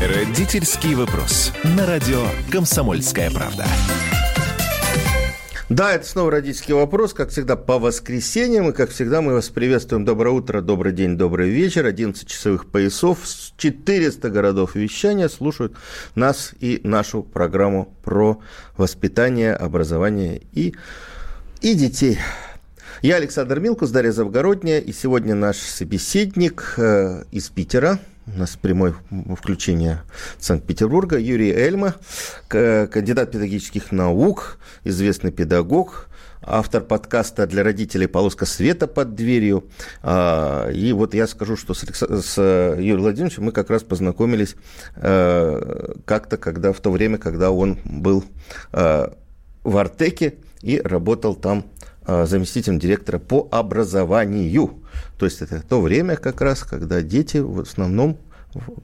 Родительский вопрос. На радио «Комсомольская правда». Да, это снова родительский вопрос, как всегда, по воскресеньям. И, как всегда, мы вас приветствуем. Доброе утро, добрый день, добрый вечер. 11 часовых поясов, 400 городов вещания слушают нас и нашу программу про воспитание, образование и, и детей. Я Александр Милкус, Дарья Завгородняя, и сегодня наш собеседник э, из Питера – у нас прямое включение Санкт-Петербурга. Юрий Эльма, кандидат педагогических наук, известный педагог, автор подкаста для родителей «Полоска света под дверью». А, и вот я скажу, что с, с Юрием Владимировичем мы как раз познакомились э, как-то, когда в то время, когда он был э, в Артеке и работал там э, заместителем директора по образованию. То есть это то время как раз, когда дети в основном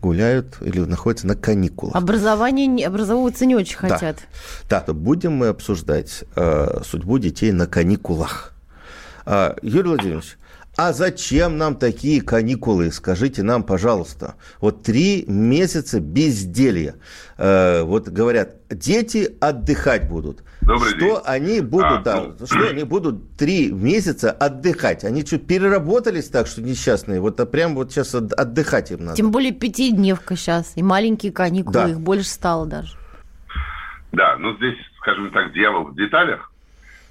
гуляют или находятся на каникулах. Образование, образовываться не очень хотят. Да, то будем мы обсуждать э, судьбу детей на каникулах. Э, Юрий Владимирович, а зачем нам такие каникулы? Скажите нам, пожалуйста. Вот три месяца безделья. Э, вот говорят, дети отдыхать будут. Добрый что день. они будут, а, да, ну... что они будут три месяца отдыхать? Они что, переработались так, что несчастные? Вот а прям вот сейчас отдыхать им надо. Тем более пятидневка сейчас, и маленькие каникулы, да. их больше стало даже. Да, ну здесь, скажем так, дьявол в деталях.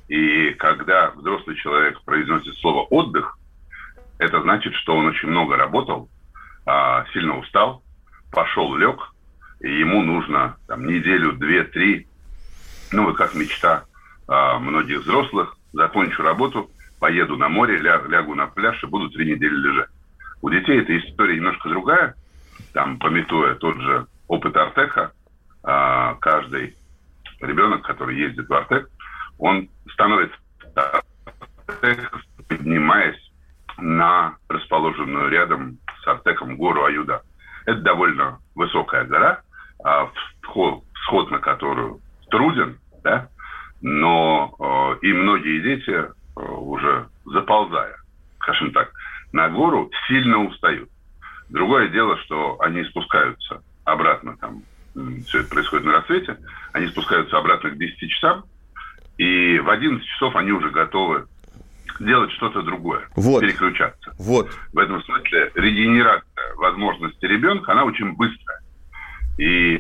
И когда взрослый человек произносит слово «отдых», это значит, что он очень много работал, а, сильно устал, пошел, лег, и ему нужно там, неделю, две, три, ну вот как мечта а, многих взрослых, закончу работу, поеду на море, ля, лягу на пляж и буду три недели лежать. У детей эта история немножко другая, там, пометуя тот же опыт Артека, а, каждый ребенок, который ездит в Артек, он становится поднимаясь на расположенную рядом с Артеком гору Аюда. Это довольно высокая гора, а вход, сход на которую труден, да, но э, и многие дети э, уже заползая, скажем так, на гору сильно устают. Другое дело, что они спускаются обратно, там, все это происходит на рассвете, они спускаются обратно к 10 часам, и в 11 часов они уже готовы делать что-то другое, вот. переключаться. Вот. В этом смысле регенерация возможности ребенка, она очень быстрая. И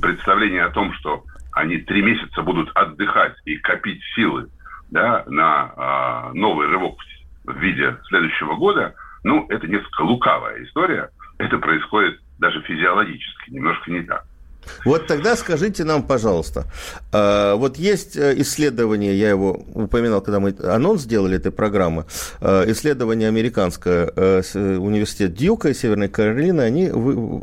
представление о том, что они три месяца будут отдыхать и копить силы да, на а, новый рывок в виде следующего года, ну, это несколько лукавая история. Это происходит даже физиологически, немножко не так. Вот тогда скажите нам, пожалуйста, э, вот есть э, исследование, я его упоминал, когда мы анонс сделали этой программы, э, исследование американское, университет Дьюка и Северной Каролины, они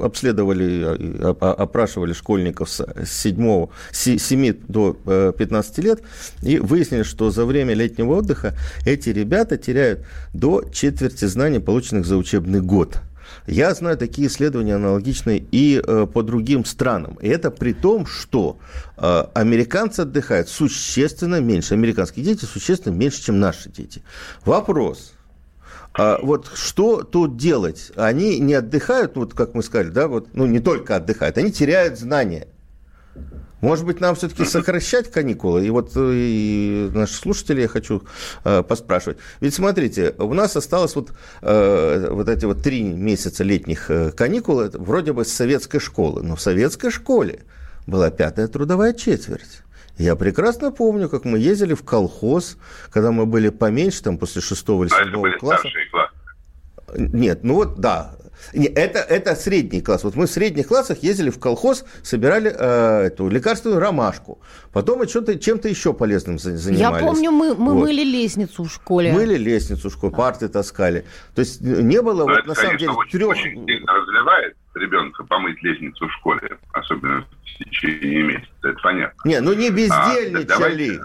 обследовали, опрашивали школьников с 7, 7 до 15 лет и выяснили, что за время летнего отдыха эти ребята теряют до четверти знаний, полученных за учебный год. Я знаю такие исследования аналогичные и э, по другим странам. И это при том, что э, американцы отдыхают существенно меньше, американские дети существенно меньше, чем наши дети. Вопрос. А вот что тут делать? Они не отдыхают, вот как мы сказали, да, вот, ну не только отдыхают, они теряют знания. Может быть, нам все-таки сокращать каникулы? И вот э, и наши слушатели я хочу э, поспрашивать. Ведь смотрите, у нас осталось вот, э, вот эти вот три месяца летних э, каникул, это вроде бы с советской школы. Но в советской школе была пятая трудовая четверть. Я прекрасно помню, как мы ездили в колхоз, когда мы были поменьше, там после шестого или а седьмого класса. Нет, ну вот да, не, это, это средний класс. Вот мы в средних классах ездили в колхоз, собирали э, эту лекарственную ромашку. Потом мы что-то, чем-то еще полезным занимались. Я помню, мы, мы вот. мыли лестницу в школе. Мыли лестницу в школе, да. парты таскали. То есть не было, Но вот, это, на самом деле, очень, трех... Очень сильно разливает ребенка помыть лестницу в школе, особенно в течение месяца. это понятно. Не, ну не бездельничали.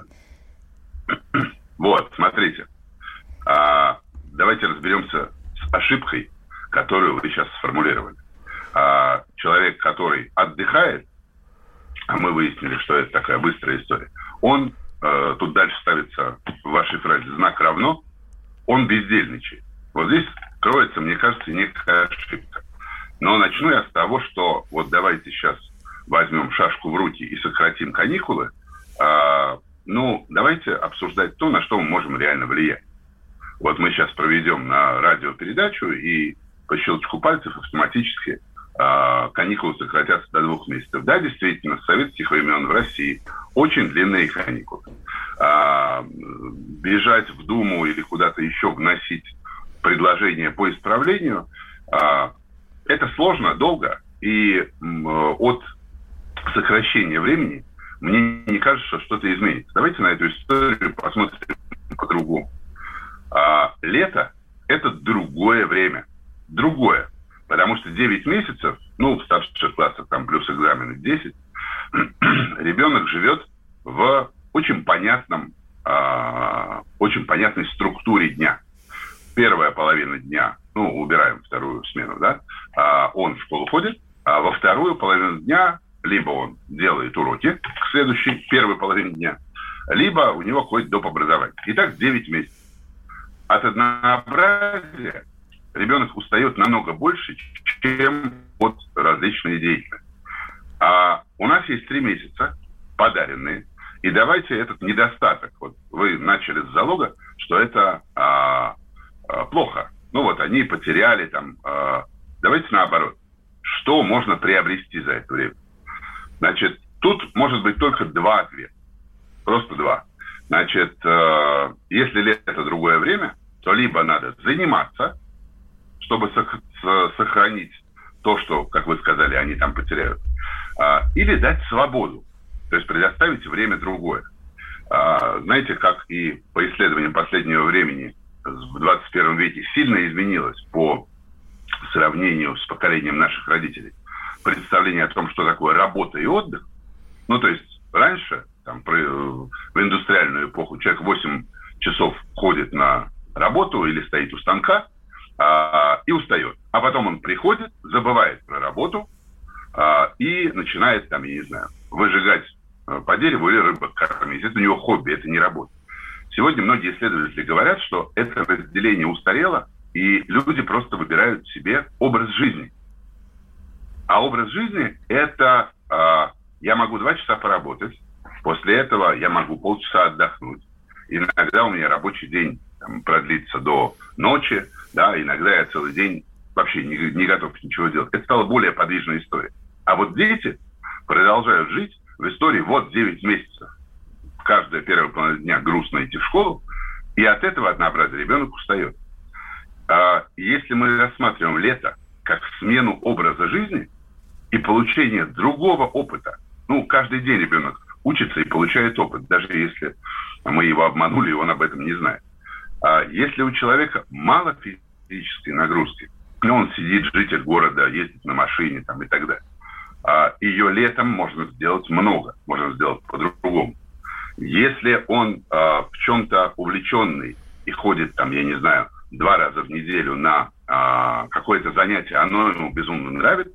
А, Вот, смотрите. А, давайте разберемся ошибкой, которую вы сейчас сформулировали. А, человек, который отдыхает, а мы выяснили, что это такая быстрая история, он, э, тут дальше ставится в вашей фразе знак равно, он бездельничает. Вот здесь кроется, мне кажется, некая ошибка. Но начну я с того, что вот давайте сейчас возьмем шашку в руки и сократим каникулы. А, ну, давайте обсуждать то, на что мы можем реально влиять. Вот мы сейчас проведем на радиопередачу, и по щелчку пальцев автоматически э, каникулы сократятся до двух месяцев. Да, действительно, с советских времен в России очень длинные каникулы. Э, бежать в Думу или куда-то еще вносить предложение по исправлению э, это сложно, долго, и от сокращения времени мне не кажется, что что-то изменится. Давайте на эту историю посмотрим по-другому. А, лето – это другое время. Другое. Потому что 9 месяцев, ну, в старших классах там плюс экзамены 10, ребенок живет в очень понятном, а, очень понятной структуре дня. Первая половина дня, ну, убираем вторую смену, да, а, он в школу ходит, а во вторую половину дня либо он делает уроки к следующей первой половине дня, либо у него ходит доп. образование. Итак, 9 месяцев. От однообразия ребенок устает намного больше, чем от различной деятельности. А у нас есть три месяца подаренные, и давайте этот недостаток, вот вы начали с залога, что это а, а, плохо. Ну вот они потеряли там, а, давайте наоборот, что можно приобрести за это время. Значит, тут может быть только два ответа. Просто два. Значит, э, если лето другое время, то либо надо заниматься, чтобы сохранить то, что, как вы сказали, они там потеряют, э, или дать свободу, то есть предоставить время другое. Э, знаете, как и по исследованиям последнего времени в 21 веке сильно изменилось по сравнению с поколением наших родителей – представление о том, что такое работа и отдых. Ну, то есть раньше, там, при, в индустриальную эпоху, человек 8 часов ходит на работу или стоит у станка а, и устает. А потом он приходит, забывает про работу а, и начинает, там, я не знаю, выжигать а, по дереву или рыбок кормить. Это у него хобби, это не работа. Сегодня многие исследователи говорят, что это разделение устарело, и люди просто выбирают себе образ жизни. А образ жизни – это э, я могу два часа поработать, после этого я могу полчаса отдохнуть. Иногда у меня рабочий день там, продлится до ночи, да, иногда я целый день вообще не, не готов ничего делать. Это стала более подвижная история. А вот дети продолжают жить в истории вот 9 месяцев. Каждая первая половина дня грустно идти в школу, и от этого однообразия ребенок устает. А если мы рассматриваем лето как смену образа жизни – и получение другого опыта. Ну, каждый день ребенок учится и получает опыт, даже если мы его обманули, и он об этом не знает. А если у человека мало физической нагрузки, он сидит, житель города, ездит на машине там, и так далее, а ее летом можно сделать много, можно сделать по-другому. Если он а, в чем-то увлеченный и ходит там, я не знаю, два раза в неделю на а, какое-то занятие, оно ему безумно нравится,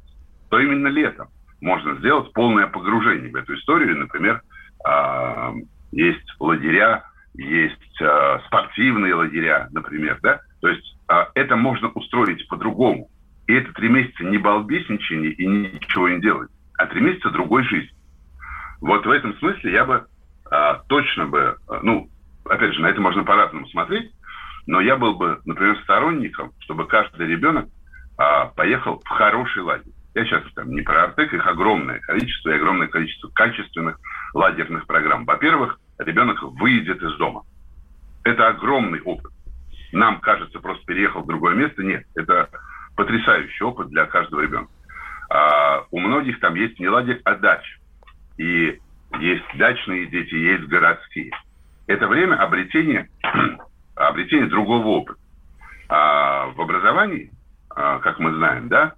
то именно летом можно сделать полное погружение в эту историю. Например, а, есть лагеря, есть а, спортивные лагеря, например, да, то есть а, это можно устроить по-другому. И это три месяца не балбесничание и ничего не делать, а три месяца другой жизни. Вот в этом смысле я бы точно бы, ну, опять же, на это можно по-разному смотреть, но я был бы, например, сторонником, чтобы каждый ребенок поехал в хороший лагерь. Я сейчас там не про Артек, их огромное количество и огромное количество качественных лагерных программ. Во-первых, ребенок выйдет из дома. Это огромный опыт. Нам кажется, просто переехал в другое место. Нет, это потрясающий опыт для каждого ребенка. А у многих там есть не лагерь, а дача. И есть дачные дети, есть городские. Это время обретения, обретения другого опыта. А в образовании, а, как мы знаем, да,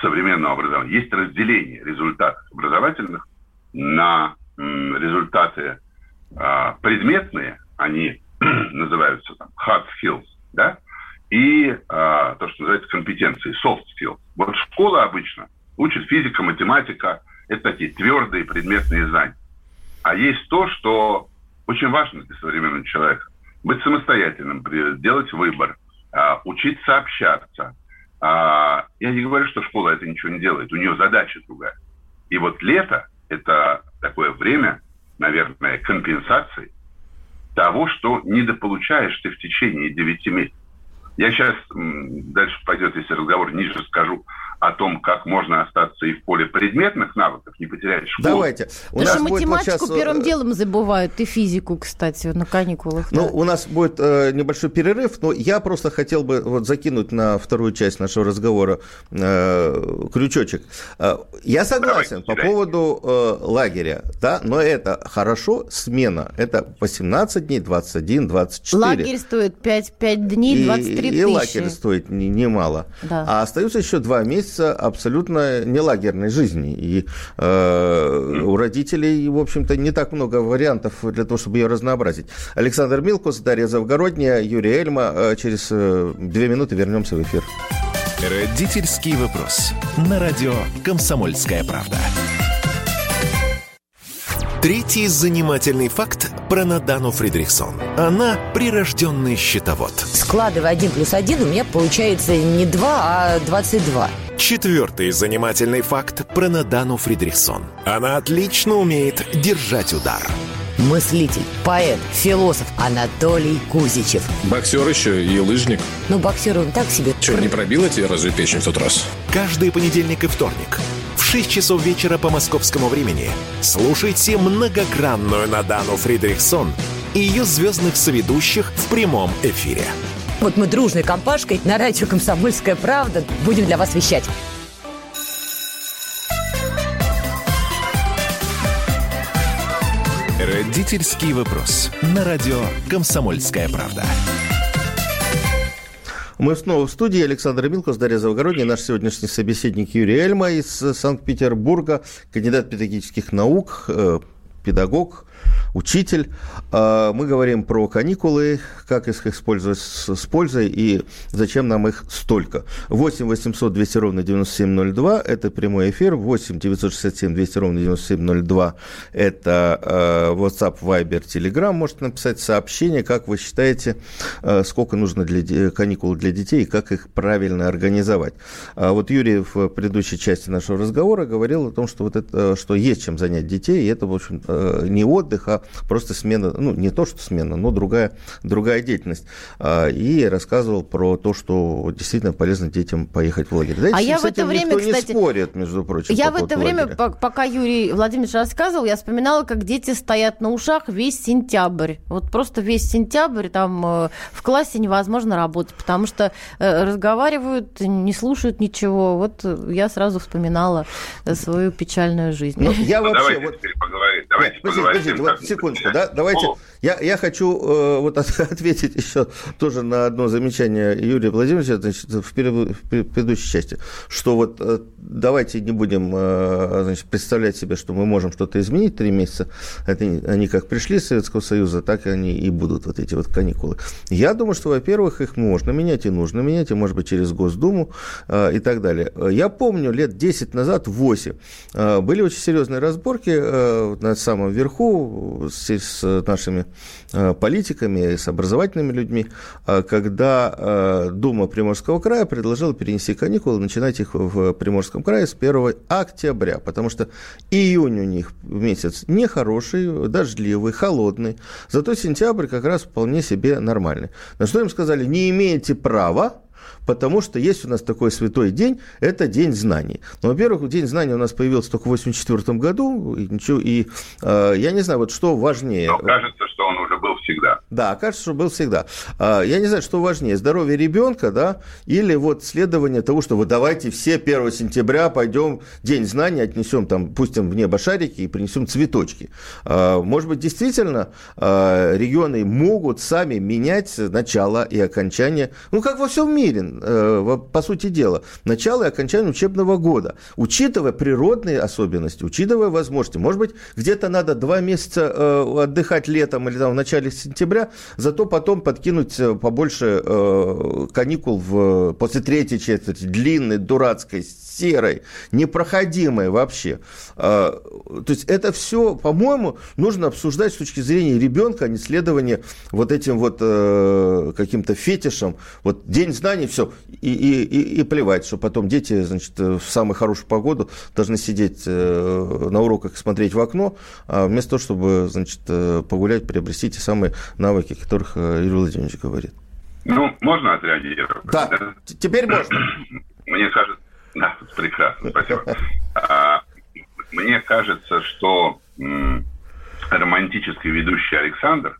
современного образования есть разделение результатов образовательных на результаты а, предметные, они называются там hard skills, да, и а, то, что называется компетенции, soft skills. Вот школа обычно учит физика, математика, это такие твердые предметные знания. А есть то, что очень важно для современного человека. Быть самостоятельным, делать выбор, а, учиться общаться. А, я не говорю, что школа это ничего не делает, у нее задача другая. И вот лето – это такое время, наверное, компенсации того, что недополучаешь ты в течение 9 месяцев. Я сейчас, дальше пойдет, если разговор ниже скажу, о том, как можно остаться и в поле предметных навыков, не потерять школу. Давайте. У Даже нас математику вот сейчас... первым э, делом забывают, и физику, кстати, на каникулах. Ну, да. у нас будет э, небольшой перерыв, но я просто хотел бы вот закинуть на вторую часть нашего разговора э, крючочек. Э, я согласен Давайте, по кидайте. поводу э, лагеря, да, но это хорошо, смена. Это 18 дней, 21, 24. Лагерь стоит 5, 5 дней, 23 и, тысячи. И лагерь стоит немало. Да. А остаются еще два месяца месяца абсолютно не лагерной жизни. И э, у родителей, в общем-то, не так много вариантов для того, чтобы ее разнообразить. Александр Милкус, Дарья Завгородняя, Юрий Эльма. Э, через э, две минуты вернемся в эфир. Родительский вопрос. На радио «Комсомольская правда». Третий занимательный факт про Надану Фридрихсон. Она прирожденный счетовод. Складывая один плюс один, у меня получается не 2, а 22. Четвертый занимательный факт про Надану Фридрихсон. Она отлично умеет держать удар. Мыслитель, поэт, философ Анатолий Кузичев. Боксер еще и лыжник. Ну, боксер он так себе. Че, не пробила тебе разве печень в тот раз? Каждый понедельник и вторник в 6 часов вечера по московскому времени слушайте многогранную Надану Фридрихсон и ее звездных соведущих в прямом эфире. Вот мы дружной компашкой на радио «Комсомольская правда» будем для вас вещать. Родительский вопрос. На радио «Комсомольская правда». Мы снова в студии. Александр Милкос, Дарья Завгородний, наш сегодняшний собеседник Юрий Эльма из Санкт-Петербурга, кандидат педагогических наук, э, педагог, учитель. А, мы говорим про каникулы, как их использовать с, пользой и зачем нам их столько. 8 800 200 ровно 9702 – это прямой эфир. 8 967 200 ровно 9702 – это а, WhatsApp, Viber, Telegram. Можете написать сообщение, как вы считаете, а, сколько нужно для каникул для детей и как их правильно организовать. Вот Юрий в предыдущей части нашего разговора говорил о том, что, вот это, что есть чем занять детей, и это, в общем, не отдых, а просто смена, ну, не то, что смена, но другая, другая деятельность. А, и рассказывал про то, что действительно полезно детям поехать в лагерь. Знаете, а я в это время, никто кстати... не спорит, между прочим. Я в это время, лагеря. пока Юрий Владимирович рассказывал, я вспоминала, как дети стоят на ушах весь сентябрь. Вот просто весь сентябрь там э, в классе невозможно работать, потому что э, разговаривают, не слушают ничего. Вот я сразу вспоминала свою печальную жизнь. Ну, я ну, вообще... Вот... поговорим. Давайте поговорим. Подождите, вот, секундочку, да? Давайте. Я, я хочу э, вот ответить еще тоже на одно замечание Юрия Владимировича значит, в, перед, в предыдущей части, что вот э, давайте не будем э, значит, представлять себе, что мы можем что-то изменить три месяца. Это, они как пришли из Советского Союза, так они и будут, вот эти вот каникулы. Я думаю, что, во-первых, их можно менять и нужно менять, и, может быть, через Госдуму э, и так далее. Я помню, лет 10 назад, 8, э, были очень серьезные разборки э, на самом верху с, с нашими политиками, с образовательными людьми, э, когда э, Дума Приморского края предложила перенести каникулы, начинать их в Приморском крае с 1 октября, потому что июнь у них месяц нехороший, дождливый, холодный, зато сентябрь как раз вполне себе нормальный. На что им сказали, не имеете права потому что есть у нас такой святой день, это День знаний. Ну, во-первых, День знаний у нас появился только в 1984 году, и, ничего, и э, я не знаю, вот что важнее. Но кажется, что он уже был всегда. Да, кажется, что был всегда. А, я не знаю, что важнее, здоровье ребенка, да, или вот следование того, что вот давайте все 1 сентября пойдем День знаний, отнесем там, пустим в небо шарики и принесем цветочки. А, может быть, действительно а, регионы могут сами менять начало и окончание, ну, как во всем мире, э, по сути дела, начало и окончание учебного года, учитывая природные особенности, учитывая возможности. Может быть, где-то надо два месяца э, отдыхать летом или там в начале сентября, зато потом подкинуть э, побольше каникул в, после третьей четверти, длинной, дурацкой, серой, непроходимой вообще. То есть это все, по-моему, нужно обсуждать с точки зрения ребенка, а не следования вот этим вот каким-то фетишам. Вот день знаний, все, и, и, и, и плевать, что потом дети, значит, в самую хорошую погоду должны сидеть э, на уроках и смотреть в окно, а вместо того, чтобы, значит, э, погулять, приобрести те самые навыки, о которых э, Юрий Владимирович говорит. Ну, можно отреагировать? Да, да? теперь можно. Мне кажется, да, прекрасно, спасибо. А, мне кажется, что романтический ведущий Александр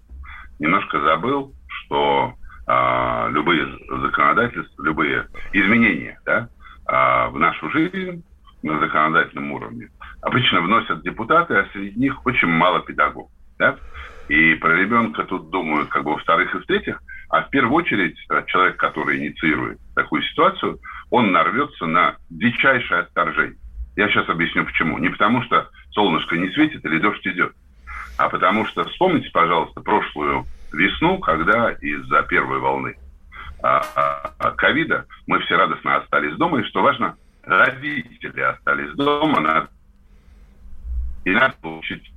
немножко забыл, что а, любые законодательства, любые изменения да, а, в нашу жизнь на законодательном уровне обычно вносят депутаты, а среди них очень мало педагогов. Да? И про ребенка тут думают как бы во-вторых и в-третьих, а в первую очередь э, человек, который инициирует такую ситуацию, он нарвется на дичайшее отторжение. Я сейчас объясню почему. Не потому что солнышко не светит или дождь идет, а потому что вспомните, пожалуйста, прошлую весну, когда из-за первой волны а, а, а, ковида мы все радостно остались дома, и, что важно, родители остались дома, надо, и надо получить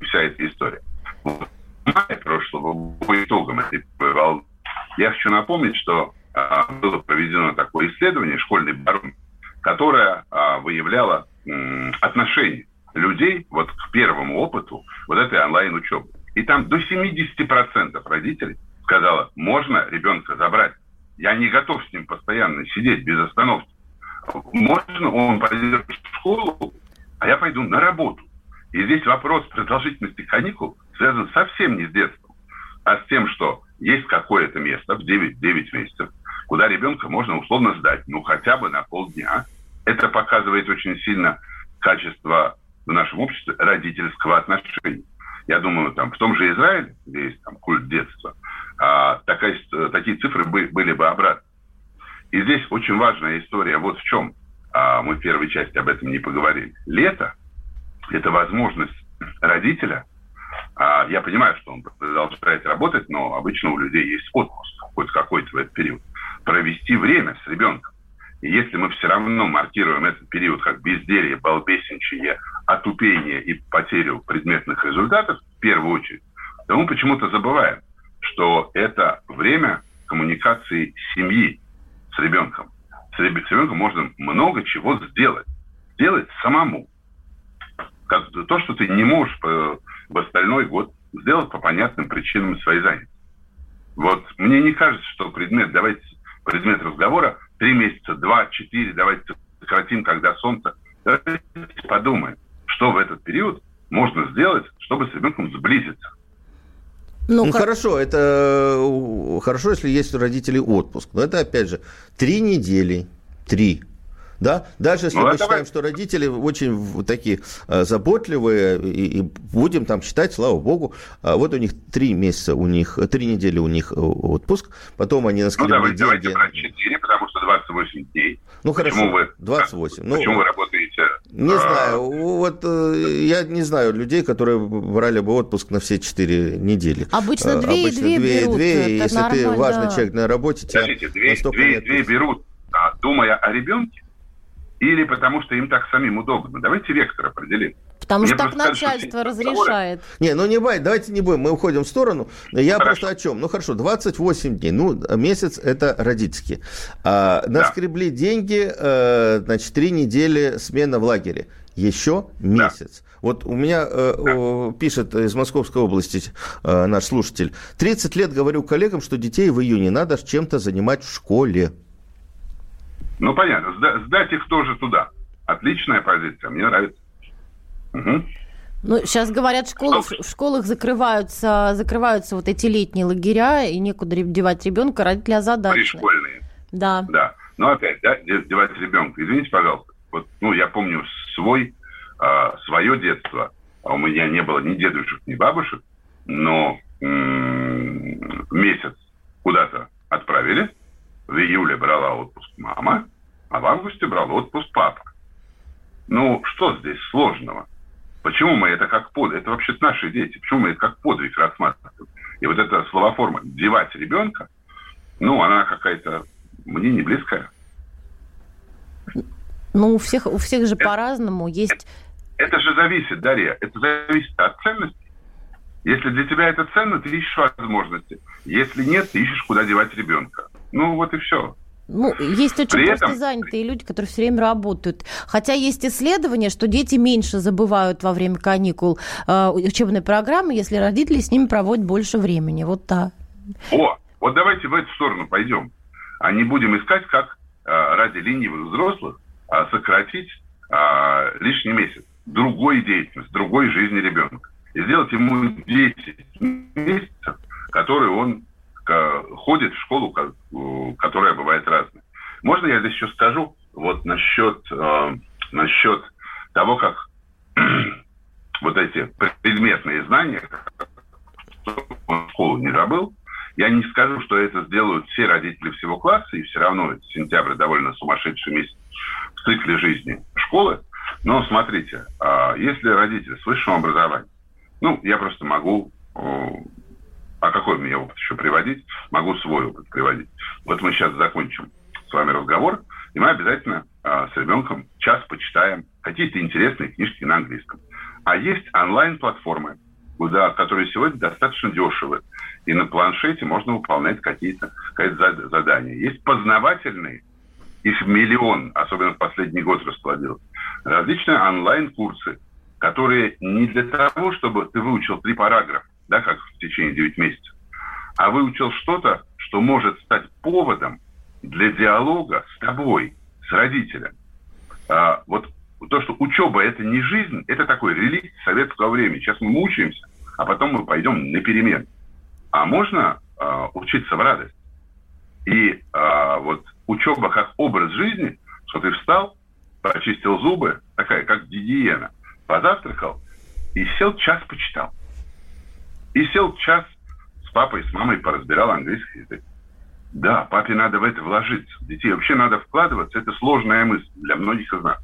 вся эта история. Вот. В мае прошлого, по итогам этой волны, я хочу напомнить, что а, было проведено такое исследование, школьный барон, которое а, выявляло м, отношение людей вот к первому опыту вот этой онлайн-учебы. И там до 70% родителей сказала, можно ребенка забрать. Я не готов с ним постоянно сидеть без остановки. Можно он пойдет в школу, а я пойду на работу. И здесь вопрос продолжительности каникул связан совсем не с детством, а с тем, что есть какое-то место в 9, 9 месяцев, куда ребенка можно условно сдать, ну хотя бы на полдня. Это показывает очень сильно качество в нашем обществе родительского отношения. Я думаю, там в том же Израиле, где есть там культ детства, а, такая, такие цифры бы, были бы обратны. И здесь очень важная история вот в чем. А, мы в первой части об этом не поговорили. Лето – это возможность родителя, а, я понимаю, что он продолжает работать, но обычно у людей есть отпуск хоть какой-то в этот период, провести время с ребенком. И если мы все равно маркируем этот период как безделье, балбесенчие, отупение и потерю предметных результатов, в первую очередь, то мы почему-то забываем, что это время коммуникации семьи с ребенком. С ребенком можно много чего сделать. Сделать самому. То, что ты не можешь в остальной год сделать по понятным причинам своей занятости. Вот мне не кажется, что предмет, давайте предмет разговора три месяца, два, четыре, давайте сократим, когда солнце. Давайте подумаем, что в этот период можно сделать, чтобы с ребенком сблизиться. Ну, ну хорошо, это э, хорошо, если есть у родителей отпуск. Но это, опять же, три недели, три да? Даже если ну, мы считаем, давай. что родители очень такие э, заботливые, и, и будем там считать, слава богу, а вот у них три месяца, у них, три недели у них э, отпуск, потом они наскребли ну, давайте, деньги. Давайте 4, потому что 28 дней. Ну, почему хорошо, вы, 28. Ну, почему вы работаете? Не а... знаю, вот я не знаю людей, которые брали бы отпуск на все 4 недели. Обычно 2 и 2 берут. 2 и если ты важный человек на работе, тебя Подождите, 2, 2, 2 берут, а, думая о ребенке? Или потому что им так самим удобно. Давайте вектор определим. Потому Мне что так начальство разрешает. Не, ну не бай, давайте не будем, мы уходим в сторону. Я хорошо. просто о чем? Ну хорошо, 28 дней, ну месяц это родительские. А, наскребли да. деньги, э, значит, три недели смена в лагере. Еще месяц. Да. Вот у меня э, пишет из Московской области э, наш слушатель. 30 лет говорю коллегам, что детей в июне надо чем-то занимать в школе. Ну, понятно. Сда- сдать их тоже туда. Отличная позиция, мне нравится. Угу. Ну, сейчас говорят, школы, в школах закрываются, закрываются вот эти летние лагеря, и некуда девать ребенка, родители озадачены. Пришкольные. Да. Да. Но опять, да, девать ребенка. Извините, пожалуйста. Вот, ну, я помню свой, э, свое детство. А у меня не было ни дедушек, ни бабушек. Но м- месяц куда-то отправили. В июле брала отпуск мама, а в августе брал отпуск папа. Ну, что здесь сложного? Почему мы это как подвиг? Это вообще наши дети. Почему мы это как подвиг рассматриваем? И вот эта словоформа «девать ребенка», ну, она какая-то мне не близкая. Ну, у всех, у всех же это, по-разному есть... Это, это же зависит, Дарья, это зависит от ценностей. Если для тебя это ценно, ты ищешь возможности. Если нет, ты ищешь, куда девать ребенка. Ну, вот и все. Ну, есть очень При просто этом... занятые люди, которые все время работают. Хотя есть исследования, что дети меньше забывают во время каникул э, учебной программы, если родители с ними проводят больше времени. Вот так. О, вот давайте в эту сторону пойдем. А не будем искать, как э, ради ленивых взрослых э, сократить э, лишний месяц другой деятельности, другой жизни ребенка. И сделать ему 10 месяцев, которые он ходит в школу, которая бывает разная. Можно я здесь еще скажу вот насчет, э, насчет того, как вот эти предметные знания, он школу не забыл, я не скажу, что это сделают все родители всего класса, и все равно сентябрь довольно сумасшедший месяц в цикле жизни школы. Но смотрите, а если родитель с высшим образованием, ну, я просто могу а какой мне опыт еще приводить? Могу свой опыт приводить. Вот мы сейчас закончим с вами разговор, и мы обязательно а, с ребенком час почитаем какие-то интересные книжки на английском. А есть онлайн-платформы, куда, которые сегодня достаточно дешевы. И на планшете можно выполнять какие-то какие задания. Есть познавательные, их миллион, особенно в последний год расплодилось. Различные онлайн-курсы, которые не для того, чтобы ты выучил три параграфа, да, как в течение 9 месяцев, а выучил что-то, что может стать поводом для диалога с тобой, с родителем. А, вот то, что учеба – это не жизнь, это такой реликт советского времени. Сейчас мы мучаемся, а потом мы пойдем на перемен. А можно а, учиться в радость. И а, вот учеба как образ жизни, что ты встал, почистил зубы, такая как гигиена, позавтракал и сел час почитал. И сел час с папой, с мамой, поразбирал английский язык. Да, папе надо в это вложиться. В детей вообще надо вкладываться. Это сложная мысль для многих из нас,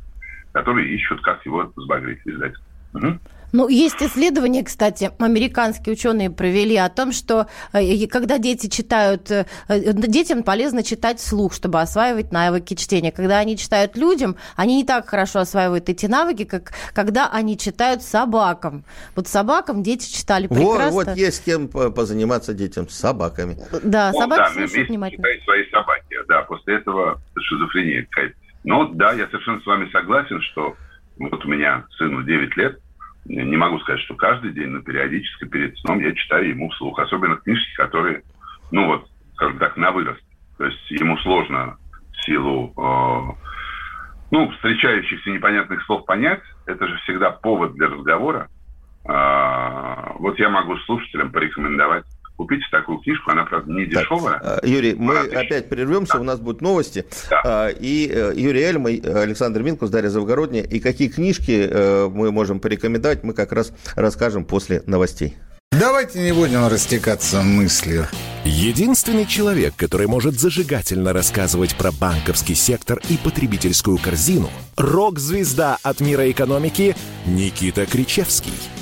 которые ищут, как его сбагрить, издать. Угу. Ну, есть исследования, кстати, американские ученые провели о том, что э, когда дети читают, э, э, детям полезно читать вслух, чтобы осваивать навыки чтения. Когда они читают людям, они не так хорошо осваивают эти навыки, как когда они читают собакам. Вот собакам дети читали прекрасно. Вот, вот есть с кем позаниматься детям, с собаками. Да, собаки ну, да, слушают внимательно. свои собаки, да, после этого шизофрения какая-то. Ну, да, я совершенно с вами согласен, что вот у меня сыну 9 лет, не могу сказать, что каждый день, но периодически перед сном я читаю ему вслух. Особенно книжки, которые, ну вот, скажем так, на вырост. То есть ему сложно в силу э, ну, встречающихся непонятных слов понять. Это же всегда повод для разговора. Э, вот я могу слушателям порекомендовать Купите такую книжку, она, правда, не дешевая. Так, Юрий, мы тысяч. опять прервемся, да. у нас будут новости. Да. А, и э, Юрий Эльма, Александр Минкус, Дарья Завгородняя. И какие книжки э, мы можем порекомендовать, мы как раз расскажем после новостей. Давайте не будем растекаться мыслью. Единственный человек, который может зажигательно рассказывать про банковский сектор и потребительскую корзину – рок-звезда от мира экономики Никита Кричевский –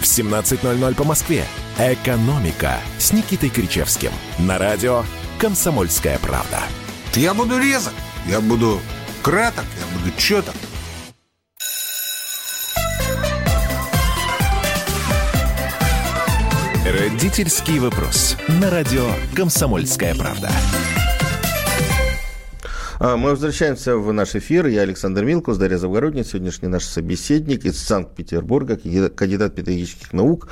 в 17.00 по Москве. «Экономика» с Никитой Кричевским. На радио «Комсомольская правда». Я буду резок, я буду краток, я буду четок. Родительский вопрос. На радио «Комсомольская правда». А, мы возвращаемся в наш эфир. Я Александр Милкус, Дарья Завгородний. Сегодняшний наш собеседник из Санкт-Петербурга, кандидат педагогических наук,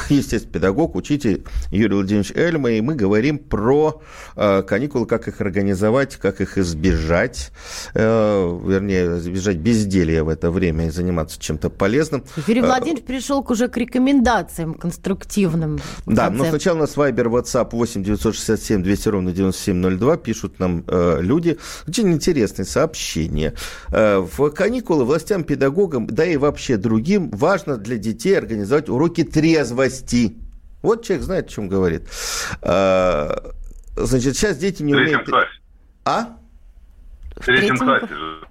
естественно, педагог, учитель Юрий Владимирович Эльма, и мы говорим про э, каникулы, как их организовать, как их избежать, э, вернее, избежать безделья в это время и заниматься чем-то полезным. Юрий э, Владимирович пришел уже к рекомендациям конструктивным. Да, но сначала у нас Вайбер, WhatsApp 8 967 200 ровно 9702, пишут нам э, люди. Очень интересные сообщения. Э, в каникулы властям, педагогам, да и вообще другим важно для детей организовать уроки трезво трезвости. Вот человек знает, о чем говорит. А, значит, сейчас дети не умеют... Классе. А? В третьем классе же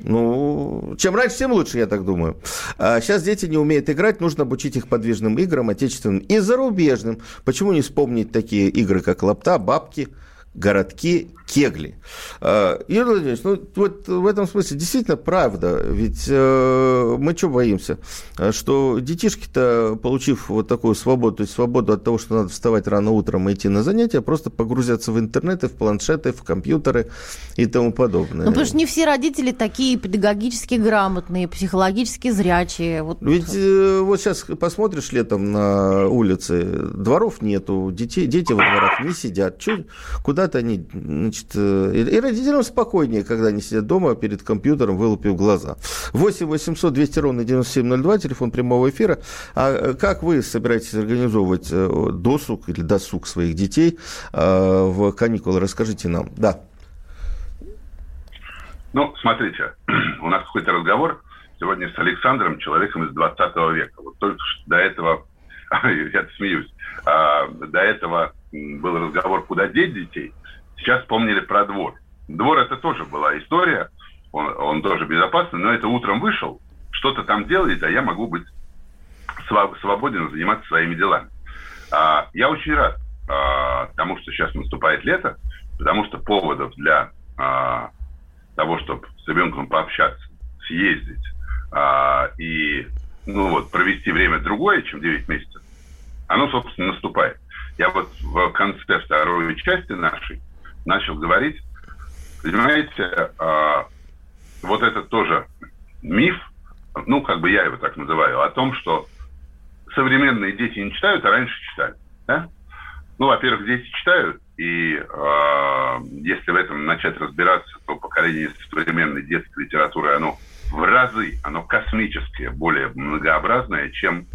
Ну, чем раньше, тем лучше, я так думаю. А сейчас дети не умеют играть, нужно обучить их подвижным играм, отечественным и зарубежным. Почему не вспомнить такие игры, как лапта, бабки, городки кегли. А, Юрий Владимирович, ну вот в этом смысле действительно правда, ведь э, мы что боимся? Что детишки-то, получив вот такую свободу, то есть свободу от того, что надо вставать рано утром и идти на занятия, просто погрузятся в интернеты, в планшеты, в компьютеры и тому подобное. Ну, потому что не все родители такие педагогически грамотные, психологически зрячие. Вот. Ведь э, вот сейчас посмотришь летом на улице, дворов нету, детей, дети во дворах не сидят. Куда-то они Значит, э, и родителям спокойнее, когда они сидят дома перед компьютером, вылупив глаза. 8 800 200 ровно 9702, телефон прямого эфира. А э, как вы собираетесь организовывать э, досуг или досуг своих детей в каникулы? Расскажите нам. Да. Ну, смотрите, у нас какой-то разговор сегодня с Александром, человеком из 20 века. Вот только что до этого, я смеюсь, а, до этого был разговор, куда деть детей – Сейчас вспомнили про двор. Двор это тоже была история, он, он тоже безопасный, но это утром вышел, что-то там делает, а я могу быть свободен заниматься своими делами. А, я очень рад а, тому, что сейчас наступает лето, потому что поводов для а, того, чтобы с ребенком пообщаться, съездить а, и ну вот, провести время другое, чем 9 месяцев, оно, собственно, наступает. Я вот в конце второй части нашей начал говорить, понимаете, э, вот это тоже миф, ну, как бы я его так называю, о том, что современные дети не читают, а раньше читали. Да? Ну, во-первых, дети читают, и э, если в этом начать разбираться, то поколение современной детской литературы, оно в разы, оно космическое, более многообразное, чем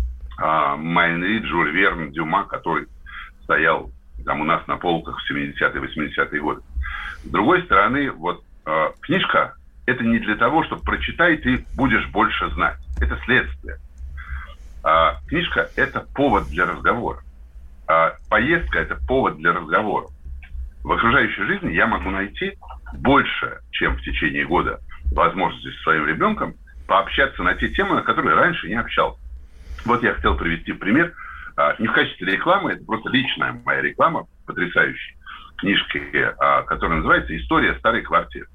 э, Майнри, Жюль Верн, Дюма, который стоял там у нас на полках в 70-е, 80-е годы. С другой стороны, вот э, книжка – это не для того, чтобы прочитай, ты будешь больше знать. Это следствие. А книжка – это повод для разговора. А поездка – это повод для разговора. В окружающей жизни я могу найти больше, чем в течение года, возможности с своим ребенком пообщаться на те темы, на которые раньше не общался. Вот я хотел привести пример – а, не в качестве рекламы, это просто личная моя реклама, потрясающей книжки, а, которая называется «История старой квартиры».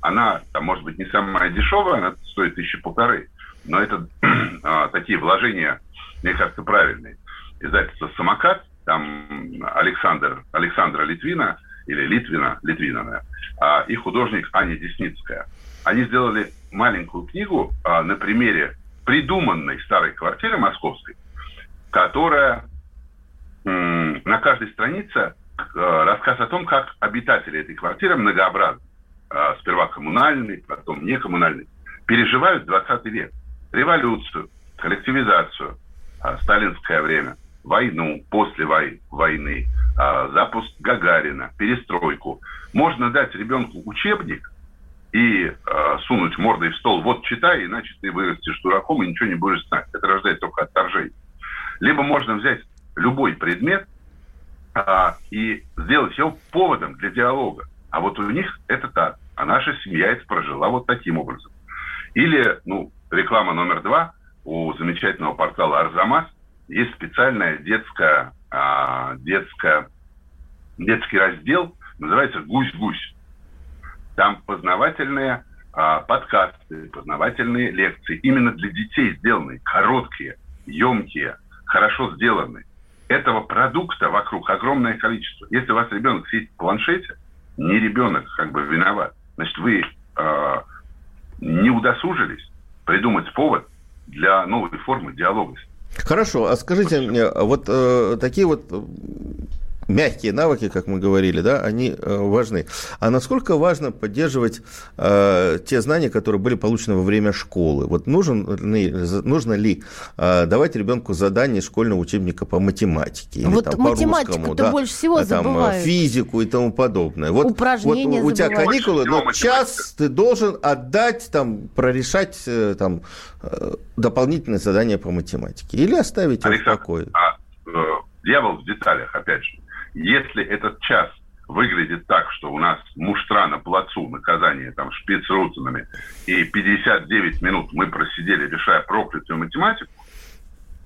Она, там, может быть, не самая дешевая, она стоит тысячи полторы, но это а, такие вложения, мне кажется, правильные. Издательство «Самокат», там Александр, Александра Литвина, или Литвина, Литвина, наверное, и художник Аня Десницкая. Они сделали маленькую книгу на примере придуманной старой квартиры московской, которая на каждой странице э, рассказ о том, как обитатели этой квартиры многообразны. Э, сперва коммунальный, потом некоммунальный. Переживают 20 век. Революцию, коллективизацию, э, сталинское время, войну, после войны, запуск Гагарина, перестройку. Можно дать ребенку учебник и сунуть мордой в стол, вот читай, иначе ты вырастешь дураком и ничего не будешь знать. Это рождает только отторжение. Либо можно взять любой предмет а, и сделать его поводом для диалога. А вот у них это так. А наша семья это прожила вот таким образом. Или, ну, реклама номер два у замечательного портала Арзамас есть специальная детская, а, детская, детский раздел, называется «Гусь-гусь». Там познавательные а, подкасты, познавательные лекции, именно для детей сделанные, короткие, емкие, хорошо сделаны. этого продукта вокруг огромное количество. Если у вас ребенок сидит в планшете, не ребенок как бы виноват. Значит, вы э, не удосужились придумать повод для новой формы диалога. Хорошо, а скажите мне, вот э, такие вот мягкие навыки, как мы говорили, да, они э, важны. А насколько важно поддерживать э, те знания, которые были получены во время школы? Вот нужен, нужно ли э, давать ребенку задание школьного учебника по математике? Или, вот там, математику да, больше всего там, забывают. Физику и тому подобное. Вот, Упражнения вот у тебя каникулы, но час ты должен отдать, там, прорешать э, там, э, дополнительные задания по математике. Или оставить его в покое. А, э, дьявол в деталях, опять же. Если этот час выглядит так, что у нас муштра на плацу, наказание там шпицрутинами, и 59 минут мы просидели, решая проклятую математику,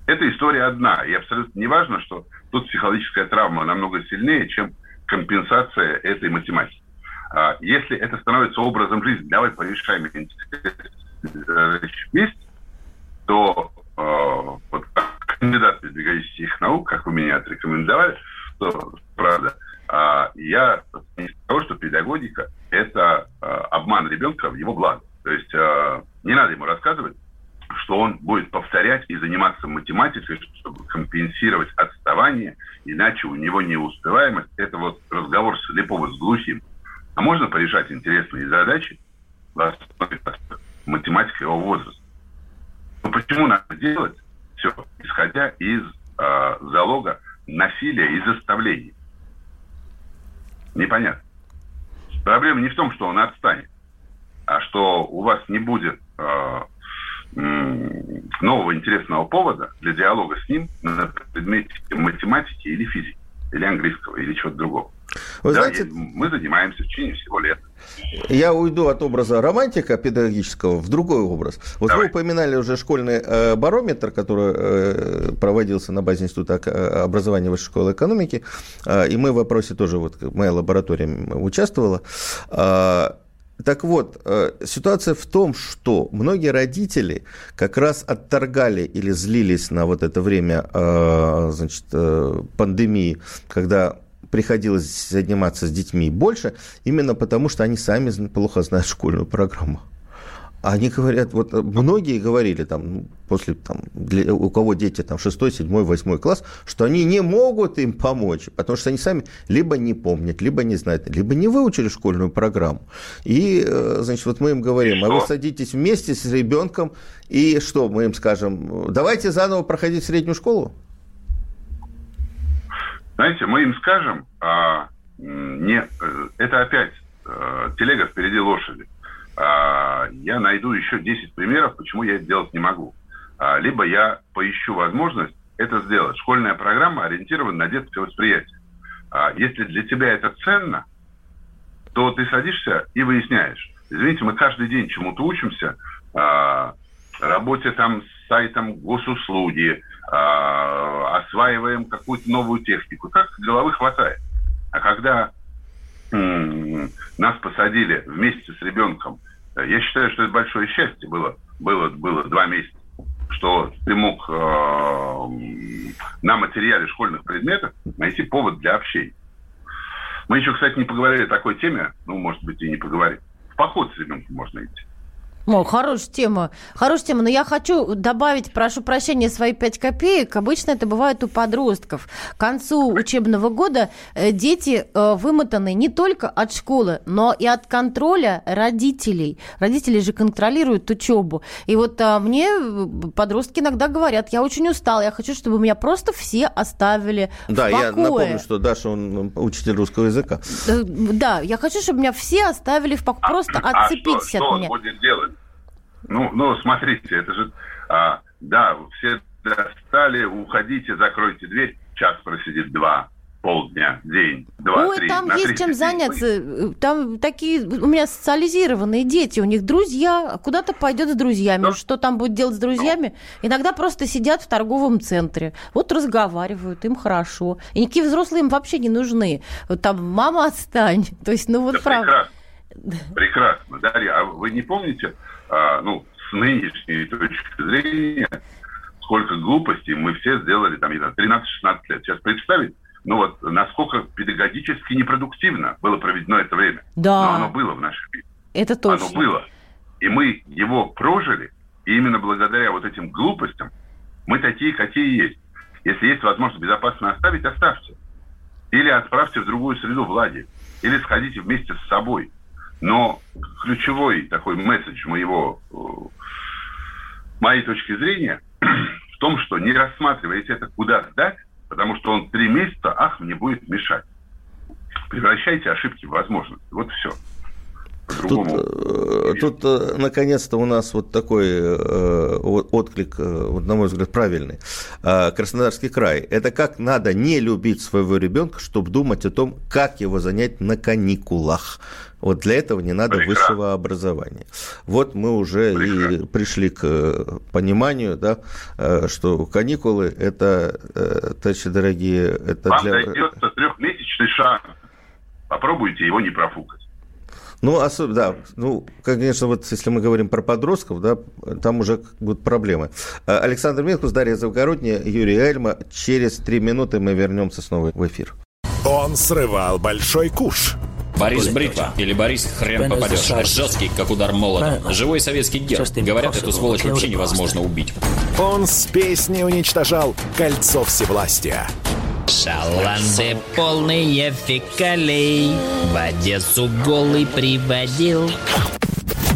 эта история одна. И абсолютно не важно, что тут психологическая травма намного сильнее, чем компенсация этой математики. А если это становится образом жизни, давай порешаем вместе, то э, вот кандидат педагогических наук, как вы меня отрекомендовали, что правда. А я из того, что педагогика – это а, обман ребенка в его благо. То есть а, не надо ему рассказывать, что он будет повторять и заниматься математикой, чтобы компенсировать отставание, иначе у него неуспеваемость. Это вот разговор слепого с глухим. А можно порешать интересные задачи в основе математики его возраста. Но почему надо делать все, исходя из э, залога насилия и заставлений. Непонятно. Проблема не в том, что он отстанет, а что у вас не будет э, нового интересного повода для диалога с ним на предмете математики или физики, или английского, или чего-то другого. Вы да, знаете, мы занимаемся в течение всего лета. Я уйду от образа романтика педагогического в другой образ. Вот Давай. вы упоминали уже школьный э, барометр, который э, проводился на базе Института э, образования Высшей школы экономики, э, и мы в вопросе тоже, вот моя лаборатория участвовала. Э, так вот, э, ситуация в том, что многие родители как раз отторгали или злились на вот это время э, значит, пандемии, когда приходилось заниматься с детьми больше, именно потому что они сами плохо знают школьную программу. Они говорят, вот многие говорили там после там для, у кого дети там 6, 7, 8 класс, что они не могут им помочь, потому что они сами либо не помнят, либо не знают, либо не выучили школьную программу. И, э, значит, вот мы им говорим, а вы садитесь вместе с ребенком, и что мы им скажем? Давайте заново проходить среднюю школу? Знаете, мы им скажем, а, не, э, это опять телега впереди лошади. А, я найду еще 10 примеров, почему я это делать не могу. А, либо я поищу возможность это сделать. Школьная программа ориентирована на детское восприятие. А, если для тебя это ценно, то ты садишься и выясняешь. Извините, мы каждый день чему-то учимся, работе там с сайтом госуслуги, осваиваем какую-то новую технику. Так головы хватает. А когда нас посадили вместе с ребенком, я считаю, что это большое счастье было, было, было два месяца, что ты мог э, на материале школьных предметов найти повод для общения. Мы еще, кстати, не поговорили о такой теме, ну, может быть, и не поговорим. В поход с ребенком можно идти. О, хорошая тема. Хорошая тема. Но я хочу добавить, прошу прощения, свои пять копеек. Обычно это бывает у подростков. К концу учебного года э, дети э, вымотаны не только от школы, но и от контроля родителей. Родители же контролируют учебу. И вот а, мне подростки иногда говорят, я очень устал, я хочу, чтобы меня просто все оставили Да, в покое. я напомню, что Даша, он учитель русского языка. Да, я хочу, чтобы меня все оставили в покое. А, просто а, отцепитесь а что, от меня. Что он будет делать? Ну, ну, смотрите, это же, а, да, все достали, уходите, закройте дверь, час просидит два, полдня, день, два, Ой, три. там есть чем заняться. Там такие у меня социализированные дети, у них друзья, куда-то пойдет с друзьями. Да. Что там будет делать с друзьями? Ну. Иногда просто сидят в торговом центре, вот разговаривают, им хорошо. И никакие взрослые им вообще не нужны. Вот там мама отстань. То есть, ну вот да правда. Прекрасно. Прекрасно. Дарья, а вы не помните, а, ну, с нынешней точки зрения, сколько глупостей мы все сделали, там, 13-16 лет. Сейчас представить, ну вот, насколько педагогически непродуктивно было проведено это время. Да. Но оно было в нашей жизни. Это точно. Оно было. И мы его прожили, и именно благодаря вот этим глупостям мы такие, какие есть. Если есть возможность безопасно оставить, оставьте. Или отправьте в другую среду Влади. Или сходите вместе с собой. Но ключевой такой месседж моего, э, моей точки зрения в том, что не рассматривайте это куда сдать, потому что он три месяца, ах, мне будет мешать. Превращайте ошибки в возможности. Вот все. Тут, э, тут э, наконец-то у нас вот такой э, отклик, вот, на мой взгляд, правильный. Краснодарский край. Это как надо не любить своего ребенка, чтобы думать о том, как его занять на каникулах. Вот для этого не надо Прекрасно. высшего образования. Вот мы уже Прекрасно. и пришли к пониманию, да, что каникулы это, товарищи дорогие, это Вам для... дается трехмесячный шанс. Попробуйте его не профукать. Ну, особенно, да, ну, конечно, вот если мы говорим про подростков, да, там уже будут проблемы. А, Александр Милкус, Дарья Завгородняя, Юрий Эльма. Через три минуты мы вернемся снова в эфир. Он срывал большой куш. Борис Бритва или Борис хрен попадешь. Жесткий, как удар молотом. Живой советский герб. Говорят, эту сволочь вообще невозможно убить. Он с песней уничтожал кольцо всевластия. Шаланды полные фекалей В Одессу голый приводил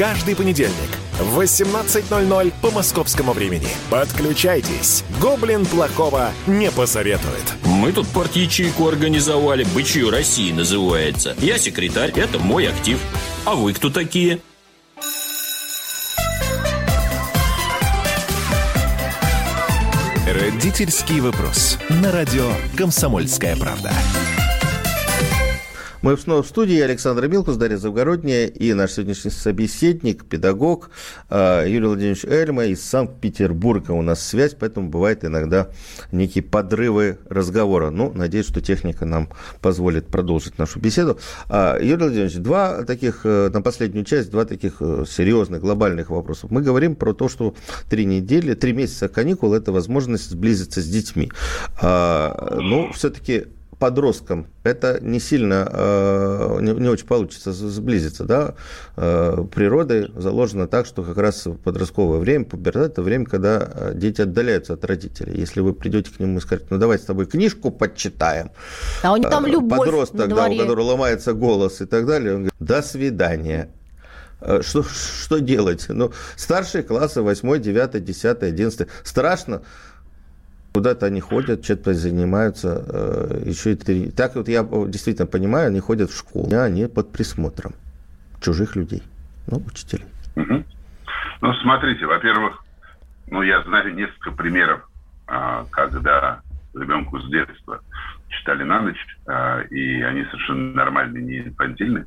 Каждый понедельник в 18.00 по московскому времени. Подключайтесь. Гоблин плохого не посоветует. Мы тут порт-ячейку организовали. Бычью России называется. Я секретарь, это мой актив. А вы кто такие? Родительский вопрос. На радио «Комсомольская правда». Мы снова в студии. Александр Милкус, Дарья Завгородняя и наш сегодняшний собеседник, педагог а, Юрий Владимирович Эльма из Санкт-Петербурга. У нас связь, поэтому бывает иногда некие подрывы разговора. Ну, надеюсь, что техника нам позволит продолжить нашу беседу. А, Юрий Владимирович, два таких, э, на последнюю часть, два таких э, серьезных, глобальных вопросов. Мы говорим про то, что три недели, три месяца каникул – это возможность сблизиться с детьми. А, ну, все-таки подросткам это не сильно, э, не, не очень получится сблизиться, да, э, природой заложено так, что как раз подростковое время, пубертат, это время, когда э, дети отдаляются от родителей. Если вы придете к нему и скажете, ну давай с тобой книжку почитаем. А у них там любовь Подросток, да, у которого ломается голос и так далее, он говорит, до свидания. Что, что делать? Ну, старшие классы, 8, 9, 10, 11. Страшно, Куда-то они ходят, что-то занимаются, э, еще и три. Так вот я действительно понимаю, они ходят в школу, а они под присмотром чужих людей, ну, учителей. Угу. Ну, смотрите, во-первых, ну, я знаю несколько примеров, а, когда ребенку с детства читали на ночь, а, и они совершенно нормальные, не инфантильные,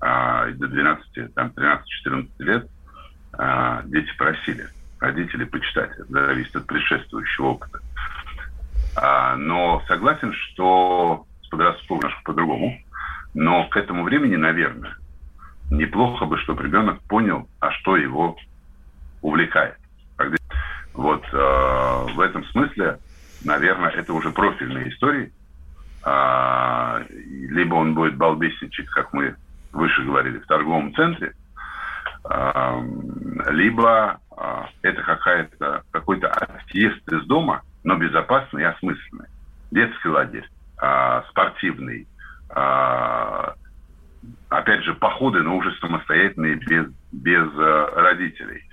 а, до 12, там, 13-14 лет дети просили родителей почитать. Это зависит от предшествующего опыта. А, но согласен, что с подростком немножко по-другому. Но к этому времени, наверное, неплохо бы, чтобы ребенок понял, а что его увлекает. Вот э, в этом смысле, наверное, это уже профильные истории. А, либо он будет балбесничать, как мы выше говорили, в торговом центре, а, либо а, это какая-то, какой-то отъезд из дома, но безопасный и осмысленный. Детский лагерь, а, спортивный, а, опять же, походы, но уже самостоятельные, без, без а, родителей.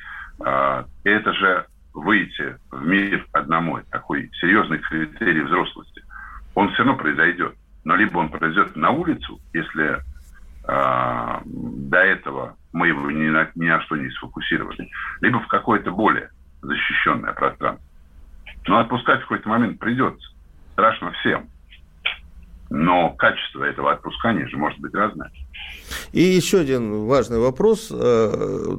А, это же выйти в мир одному, такой серьезный критерий взрослости. Он все равно произойдет. Но либо он произойдет на улицу, если а, до этого мы его ни на, ни на что не сфокусировали, либо в какое-то более защищенное пространство. Но отпускать в какой-то момент придется. Страшно всем. но качество этого отпускания же может быть разное. И еще один важный вопрос. Э,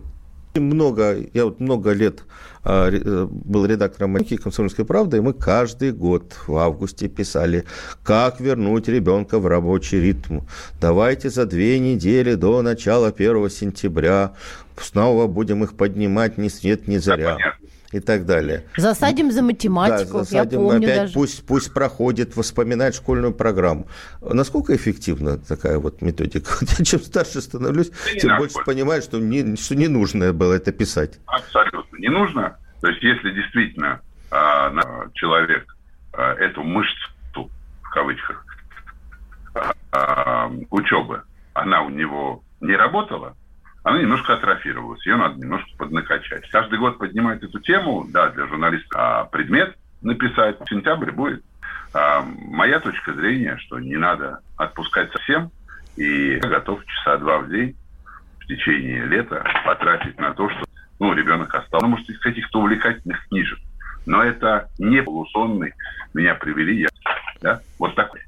много, я вот много лет а, э, был редактором «Маньки» «Комсомольской правды», и мы каждый год в августе писали, как вернуть ребенка в рабочий ритм. Давайте за две недели до начала 1 сентября снова будем их поднимать ни свет, ни заря. Да, и так далее. Засадим за математику, да, засадим, я помню опять даже. Пусть, пусть проходит, вспоминает школьную программу. Насколько эффективна такая вот методика? Я чем старше становлюсь, да тем больше понимаю, что не, что не нужно было это писать. Абсолютно не нужно. То есть, если действительно э, человек э, эту мышцу, в кавычках, э, учебы, она у него не работала, она немножко атрофировалась, ее надо немножко поднакачать. Каждый год поднимать эту тему, да, для журналиста а предмет написать, в сентябре будет. А, моя точка зрения, что не надо отпускать совсем, и я готов часа два в день в течение лета потратить на то, что ну, ребенок остался. Ну, может, из каких-то увлекательных книжек. Но это не полусонный. Меня привели, я, да, вот такой.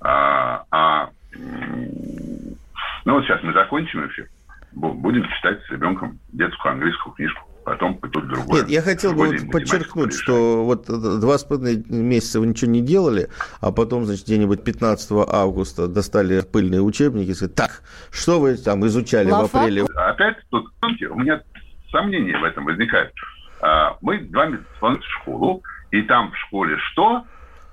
А, а, ну, вот сейчас мы закончим эфир будем читать с ребенком детскую английскую книжку потом пойдут другое. Нет, я хотел бы вот подчеркнуть, решать. что вот два с половиной месяца вы ничего не делали, а потом, значит, где-нибудь 15 августа достали пыльные учебники и сказали, так, что вы там изучали Лафа? в апреле? Опять тут, у меня сомнения в этом возникает. А, мы два месяца в школу, и там в школе что?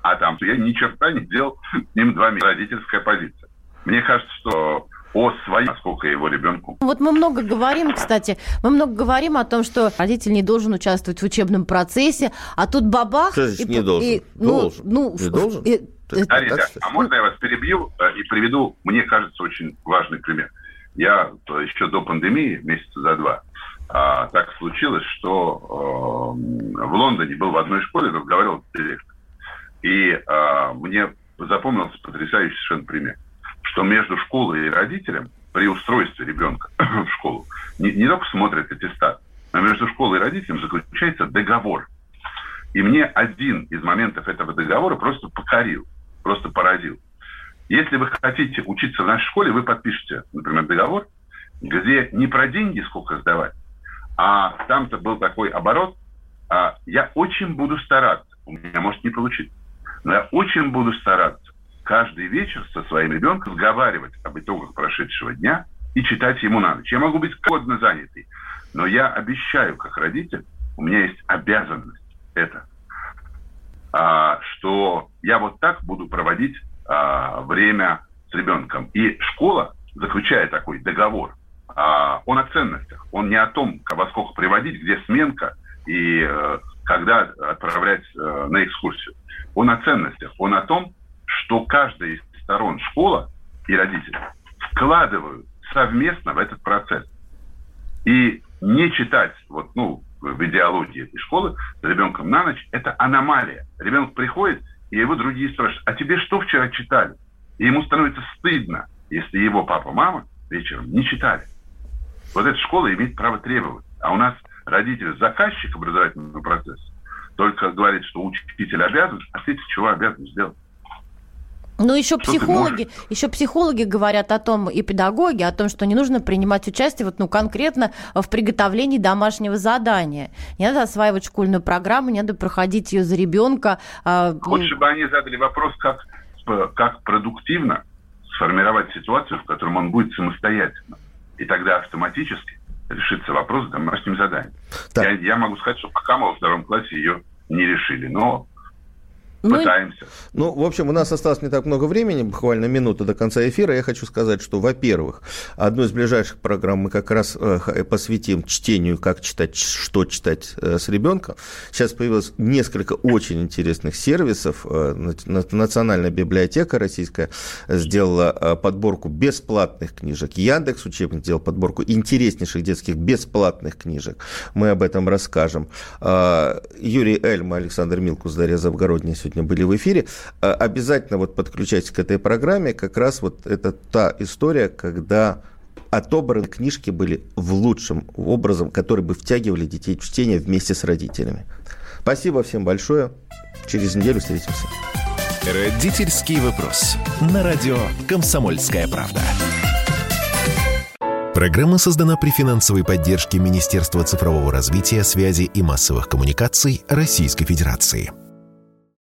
А там я ни черта не делал, с ним два месяца родительская позиция. Мне кажется, что о своей, насколько его ребенку. Вот мы много говорим, кстати, мы много говорим о том, что родитель не должен участвовать в учебном процессе, а тут бабах... Что значит и, не должен? И, ну, должен. Ну, не должен? И, Дарья, так, а можно я вас перебью э, и приведу, мне кажется, очень важный пример. Я еще до пандемии, месяца за два, а, так случилось, что э, в Лондоне был в одной школе, разговаривал с директором. И а, мне запомнился потрясающий совершенно пример что между школой и родителем при устройстве ребенка в школу не, не только смотрят аттестат, но между школой и родителем заключается договор. И мне один из моментов этого договора просто покорил, просто поразил. Если вы хотите учиться в нашей школе, вы подпишете, например, договор, где не про деньги сколько сдавать, а там-то был такой оборот, а я очень буду стараться, у меня может не получиться, но я очень буду стараться каждый вечер со своим ребенком разговаривать об итогах прошедшего дня и читать ему на ночь. Я могу быть кодно занятый, но я обещаю, как родитель, у меня есть обязанность это, а, что я вот так буду проводить а, время с ребенком. И школа, заключая такой договор, а, он о ценностях, он не о том, во сколько приводить, где сменка и э, когда отправлять э, на экскурсию. Он о ценностях, он о том, что каждая из сторон, школа и родители, вкладывают совместно в этот процесс. И не читать вот, ну, в идеологии этой школы с ребенком на ночь – это аномалия. Ребенок приходит, и его другие спрашивают, а тебе что вчера читали? И ему становится стыдно, если его папа, мама вечером не читали. Вот эта школа имеет право требовать. А у нас родитель, заказчик образовательного процесса, только говорит, что учитель обязан, а ты чего обязан сделать? Ну, еще психологи, еще психологи говорят о том, и педагоги, о том, что не нужно принимать участие вот, ну, конкретно в приготовлении домашнего задания. Не надо осваивать школьную программу, не надо проходить ее за ребенка. А... Лучше бы они задали вопрос, как, как продуктивно сформировать ситуацию, в которой он будет самостоятельно. И тогда автоматически решится вопрос с домашним заданием. Я, я могу сказать, что пока мы во втором классе ее не решили. Но ну, Пытаемся. Ну, в общем, у нас осталось не так много времени, буквально минута до конца эфира. Я хочу сказать, что, во-первых, одну из ближайших программ мы как раз э, посвятим чтению, как читать, что читать э, с ребенком. Сейчас появилось несколько очень интересных сервисов. Э, Национальная библиотека российская сделала подборку бесплатных книжек. Яндекс учебник сделал подборку интереснейших детских бесплатных книжек. Мы об этом расскажем. Юрий Эльма, Александр Милкус, Дарья Завгородняя сегодня сегодня были в эфире. А, обязательно вот подключайтесь к этой программе. Как раз вот это та история, когда отобраны книжки были в лучшем образом, которые бы втягивали детей в чтение вместе с родителями. Спасибо всем большое. Через неделю встретимся. Родительский вопрос. На радио «Комсомольская правда». Программа создана при финансовой поддержке Министерства цифрового развития, связи и массовых коммуникаций Российской Федерации.